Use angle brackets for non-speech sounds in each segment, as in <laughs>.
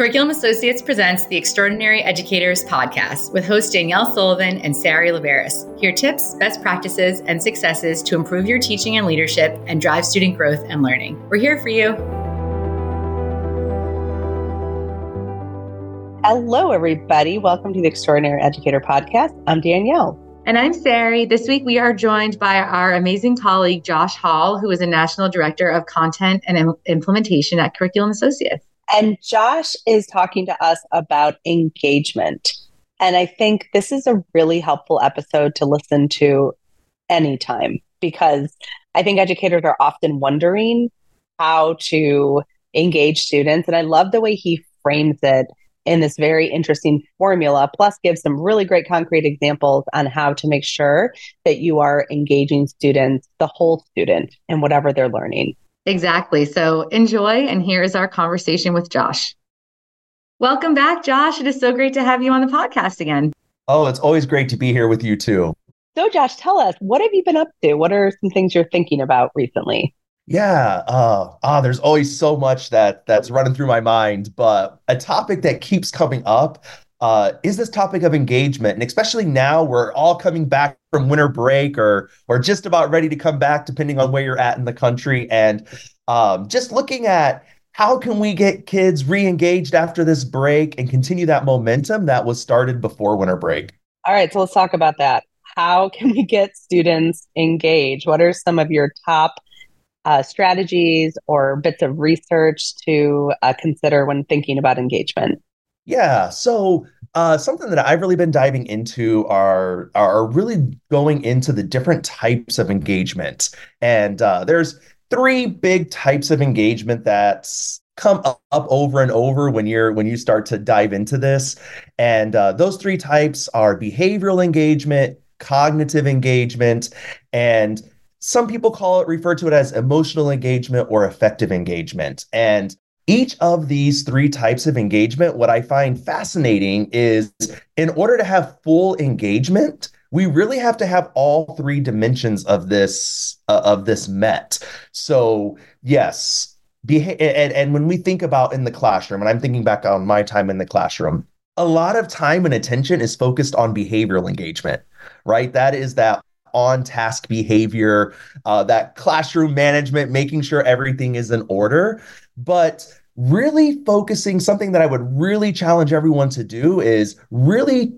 Curriculum Associates presents the Extraordinary Educators podcast with hosts Danielle Sullivan and Sari Laberis. Hear tips, best practices, and successes to improve your teaching and leadership and drive student growth and learning. We're here for you. Hello, everybody. Welcome to the Extraordinary Educator podcast. I'm Danielle. And I'm Sari. This week we are joined by our amazing colleague, Josh Hall, who is a National Director of Content and Implementation at Curriculum Associates. And Josh is talking to us about engagement. And I think this is a really helpful episode to listen to anytime because I think educators are often wondering how to engage students. And I love the way he frames it in this very interesting formula, plus gives some really great concrete examples on how to make sure that you are engaging students, the whole student, in whatever they're learning. Exactly. So enjoy. And here's our conversation with Josh. Welcome back, Josh. It is so great to have you on the podcast again. Oh, it's always great to be here with you too. So, Josh, tell us what have you been up to? What are some things you're thinking about recently? Yeah, uh, ah, there's always so much that that's running through my mind, but a topic that keeps coming up uh, is this topic of engagement, and especially now we're all coming back from winter break or or just about ready to come back, depending on where you're at in the country, and um, just looking at how can we get kids re-engaged after this break and continue that momentum that was started before winter break. All right, so let's talk about that. How can we get students engaged? What are some of your top uh, strategies or bits of research to uh, consider when thinking about engagement? Yeah. So uh, something that I've really been diving into are are really going into the different types of engagement, and uh, there's three big types of engagement that's come up, over and over when you're when you start to dive into this, and uh, those three types are behavioral engagement, cognitive engagement, and some people call it refer to it as emotional engagement or affective engagement and each of these three types of engagement, what I find fascinating is in order to have full engagement, we really have to have all three dimensions of this uh, of this met. So yes, beha- and, and when we think about in the classroom, and I'm thinking back on my time in the classroom, a lot of time and attention is focused on behavioral engagement, right? That is that on task behavior, uh, that classroom management, making sure everything is in order. But really focusing something that I would really challenge everyone to do is really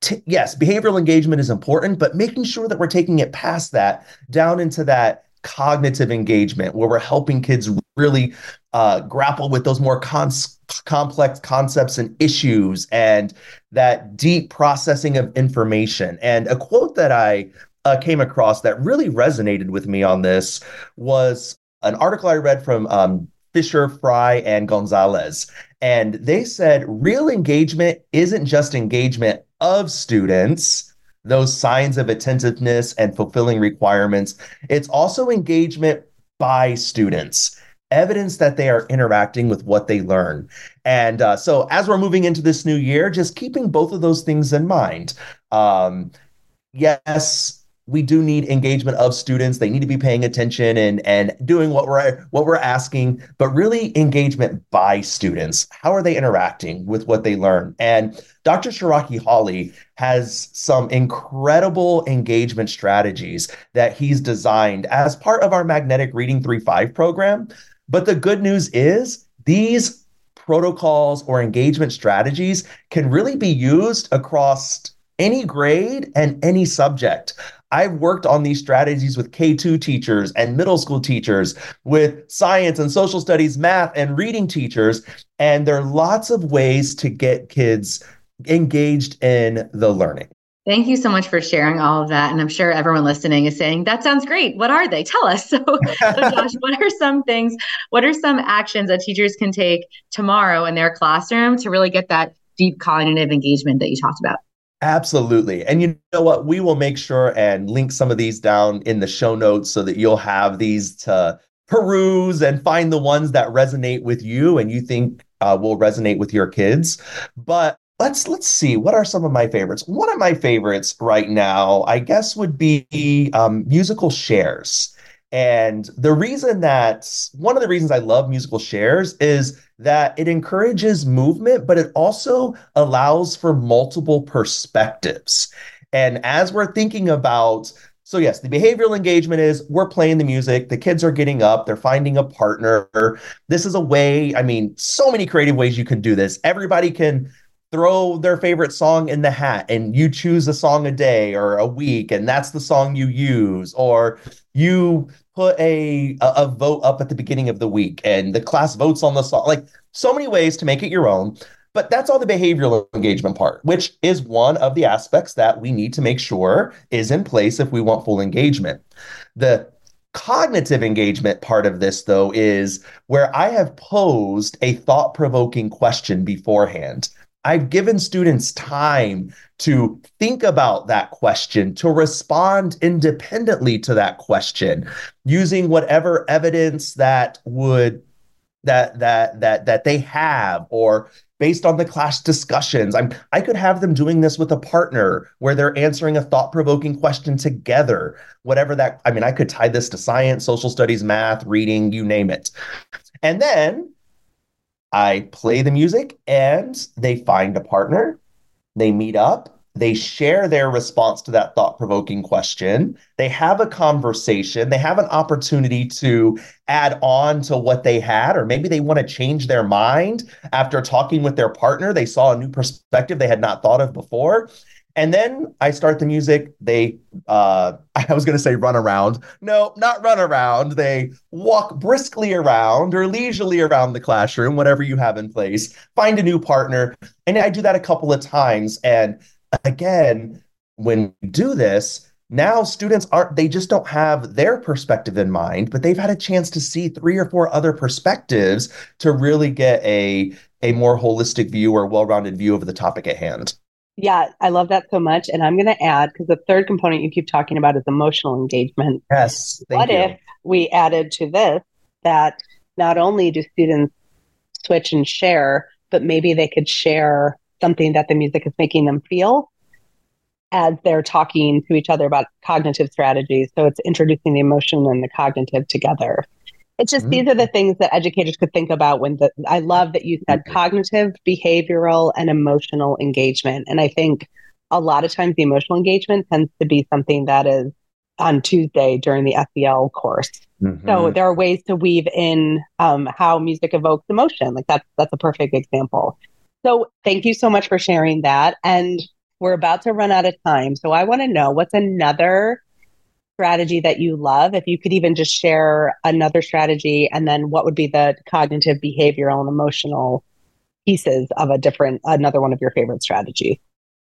T- yes, behavioral engagement is important, but making sure that we're taking it past that down into that cognitive engagement where we're helping kids really uh, grapple with those more cons- complex concepts and issues and that deep processing of information. And a quote that I uh, came across that really resonated with me on this was an article I read from um, Fisher, Fry, and Gonzalez. And they said real engagement isn't just engagement of students, those signs of attentiveness and fulfilling requirements. It's also engagement by students, evidence that they are interacting with what they learn. And uh, so, as we're moving into this new year, just keeping both of those things in mind. Um, yes, we do need engagement of students. They need to be paying attention and and doing what we're what we're asking, but really engagement by students. How are they interacting with what they learn? And Dr. Sharroky Hollie has some incredible engagement strategies that he's designed as part of our Magnetic Reading 3.5 program. But the good news is these protocols or engagement strategies can really be used across any grade and any subject. I've worked on these strategies with K2 teachers and middle school teachers, with science and social studies, math and reading teachers. And there are lots of ways to get kids engaged in the learning. Thank you so much for sharing all of that. And I'm sure everyone listening is saying, that sounds great. What are they? Tell us. <laughs> So, so Josh, what are some things, what are some actions that teachers can take tomorrow in their classroom to really get that deep cognitive engagement that you talked about? Absolutely. And you know what? We will make sure and link some of these down in the show notes so that you'll have these to peruse and find the ones that resonate with you and you think uh, will resonate with your kids. But let's let's see what are some of my favorites. One of my favorites right now, I guess, would be um, musical shares. And the reason that one of the reasons I love musical shares is that it encourages movement, but it also allows for multiple perspectives. And as we're thinking about so, yes, the behavioral engagement is we're playing the music, the kids are getting up, they're finding a partner. This is a way, I mean, so many creative ways you can do this. Everybody can throw their favorite song in the hat and you choose a song a day or a week and that's the song you use or you put a, a, vote up at the beginning of the week and the class votes on the song like so many ways to make it your own but that's all the behavioral engagement part, which is one of the aspects that we need to make sure is in place if we want full engagement. The cognitive engagement part of this, though, is where I have posed a thought provoking question beforehand. I've given students time to think about that question, to respond independently to that question, using whatever evidence that would that that that that they have or based on the class discussions. I'm I could have them doing this with a partner where they're answering a thought-provoking question together. Whatever that I mean, I could tie this to science, social studies, math, reading, you name it. And then I play the music and they find a partner. They meet up they share their response to that thought provoking question. They have a conversation. They have an opportunity to add on to what they had, or maybe they want to change their mind after talking with their partner. They saw a new perspective they had not thought of before. And then I start the music. They, uh, <laughs> I was going to say run around. No, not run around. They walk briskly around or leisurely around the classroom, whatever you have in place, find a new partner. And I do that a couple of times. And again, when we do this, now students aren't, they just don't have their perspective in mind, but they've had a chance to see three or four other perspectives to really get a, a more holistic view or well-rounded view of the topic at hand. Yeah, I love that so much. And I'm going to add, because the third component you keep talking about is emotional engagement. Yes. what you. if we added to this that not only do students switch and share, but maybe they could share something that the music is making them feel as they're talking to each other about cognitive strategies. So it's introducing the emotion and the cognitive together. It's just mm-hmm. these are the things that educators could think about when the I love that you said mm-hmm. cognitive, behavioral, and emotional engagement. And I think a lot of times the emotional engagement tends to be something that is on Tuesday during the SEL course. Mm-hmm. So there are ways to weave in um, how music evokes emotion. Like that's that's a perfect example. So thank you so much for sharing that. And we're about to run out of time. So I want to know what's another strategy that you love? If you could even just share another strategy, and then what would be the cognitive, behavioral, and emotional pieces of a different, another one of your favorite strategies?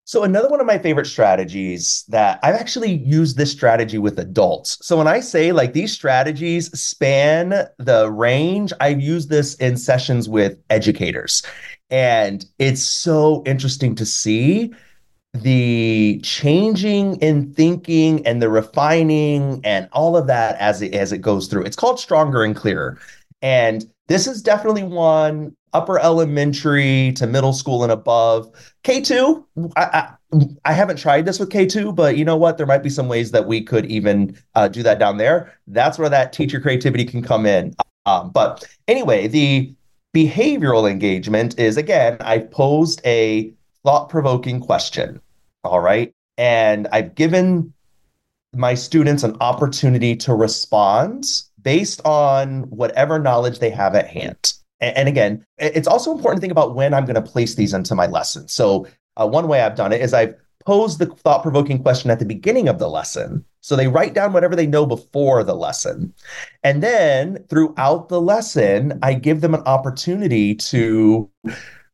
So, another one of my favorite strategies that I've actually used this strategy with adults. So, when I say like these strategies span the range, I've used this in sessions with educators. And it's so interesting to see the changing in thinking and the refining and all of that as it as it goes through. It's called stronger and clearer. And this is definitely one upper elementary to middle school and above. K2, I, I, I haven't tried this with K2, but you know what? There might be some ways that we could even uh, do that down there. That's where that teacher creativity can come in. Um, but anyway, the behavioral engagement is again, I've posed a thought provoking question. All right. And I've given my students an opportunity to respond based on whatever knowledge they have at hand. And, again, it's also important to think about when I'm going to place these into my lesson. So, uh, one way I've done it is I've posed the thought provoking question at the beginning of the lesson. So they write down whatever they know before the lesson. And then throughout the lesson, I give them an opportunity to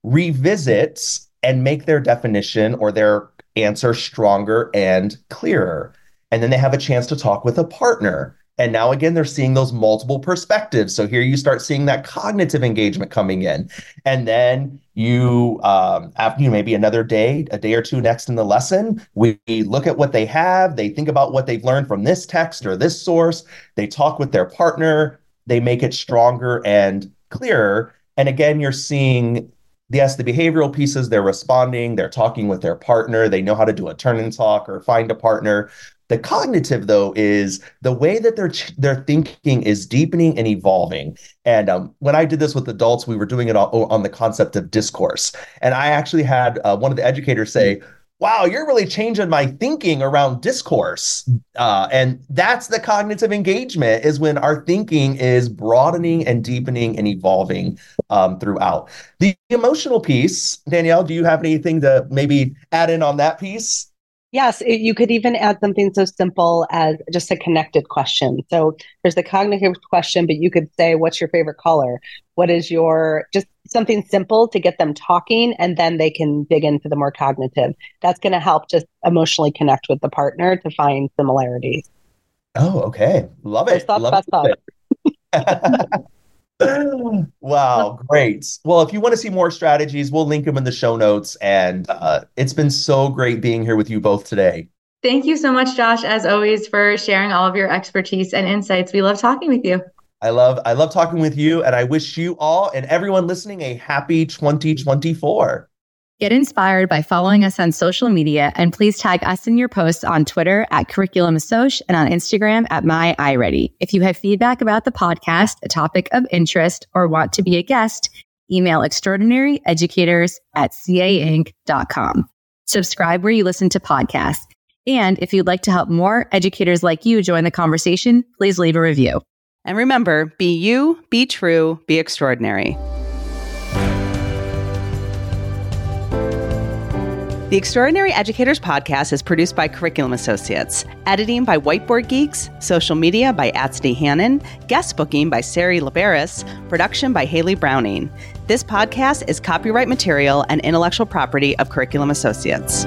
revisit and make their definition or their answer stronger and clearer. And then they have a chance to talk with a partner. And now again, they're seeing those multiple perspectives. So here you start seeing that cognitive engagement coming in. And then you, um, after you maybe another day, a day or two next in the lesson, we look at what they have. They think about what they've learned from this text or this source. They talk with their partner. They make it stronger and clearer. And again, you're seeing yes, the behavioral pieces, they're responding, they're talking with their partner, they know how to do a turn and talk or find a partner. The cognitive, though, is the way that their their thinking is deepening and evolving. And um, when I did this with adults, we were doing it on, on the concept of discourse. And I actually had uh, one of the educators say, wow, you're really changing my thinking around discourse. Uh, and that's the cognitive engagement is when our thinking is broadening and deepening and evolving um, throughout. The emotional piece, Danielle, do you have anything to maybe add in on that piece? Yes, it, you could even add something so simple as just a connected question. So there's the cognitive question, but you could say, What's your favorite color? What is your just something simple to get them talking, and then they can dig into the more cognitive. That's going to help just emotionally connect with the partner to find similarities. Oh, okay. Love it. Thought, Love it. <laughs> wow, great. Well, if you want to see more strategies, we'll link them in the show notes. And uh, it's been so great being here with you both today. Thank you so much, Josh, as always, for sharing all of your expertise and insights. We love talking with you. I love I love talking with you, and I wish you all and everyone listening a happy 2024. Get inspired by following us on social media and please tag us in your posts on Twitter at Curriculum Assoc and on Instagram at My iReady. If you have feedback about the podcast, a topic of interest, or want to be a guest, email extraordinaryeducators at cainc.com. Subscribe where you listen to podcasts. And if you'd like to help more educators like you join the conversation, please leave a review. And remember, be you, be true, be extraordinary. The Extraordinary Educators podcast is produced by Curriculum Associates, editing by Whiteboard Geeks, social media by Atsney Hannon, guest booking by Sari Laberis, production by Haley Browning. This podcast is copyright material and intellectual property of Curriculum Associates.